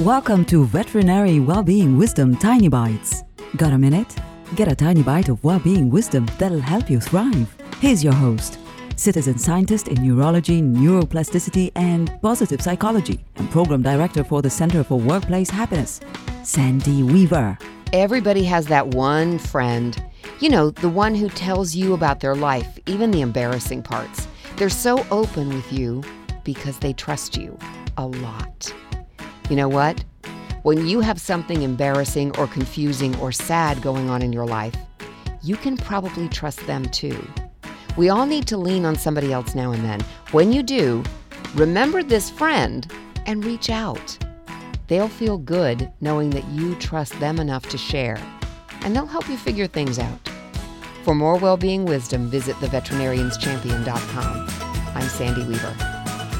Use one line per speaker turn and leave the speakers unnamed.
Welcome to Veterinary Wellbeing Wisdom Tiny Bites. Got a minute? Get a tiny bite of well-being wisdom that'll help you thrive. Here's your host, citizen scientist in neurology, neuroplasticity, and positive psychology, and program director for the Center for Workplace Happiness, Sandy Weaver.
Everybody has that one friend, you know, the one who tells you about their life, even the embarrassing parts. They're so open with you because they trust you a lot. You know what? When you have something embarrassing or confusing or sad going on in your life, you can probably trust them too. We all need to lean on somebody else now and then. When you do, remember this friend and reach out. They'll feel good knowing that you trust them enough to share, and they'll help you figure things out. For more well-being wisdom, visit theveterinarianschampion.com. I'm Sandy Weaver.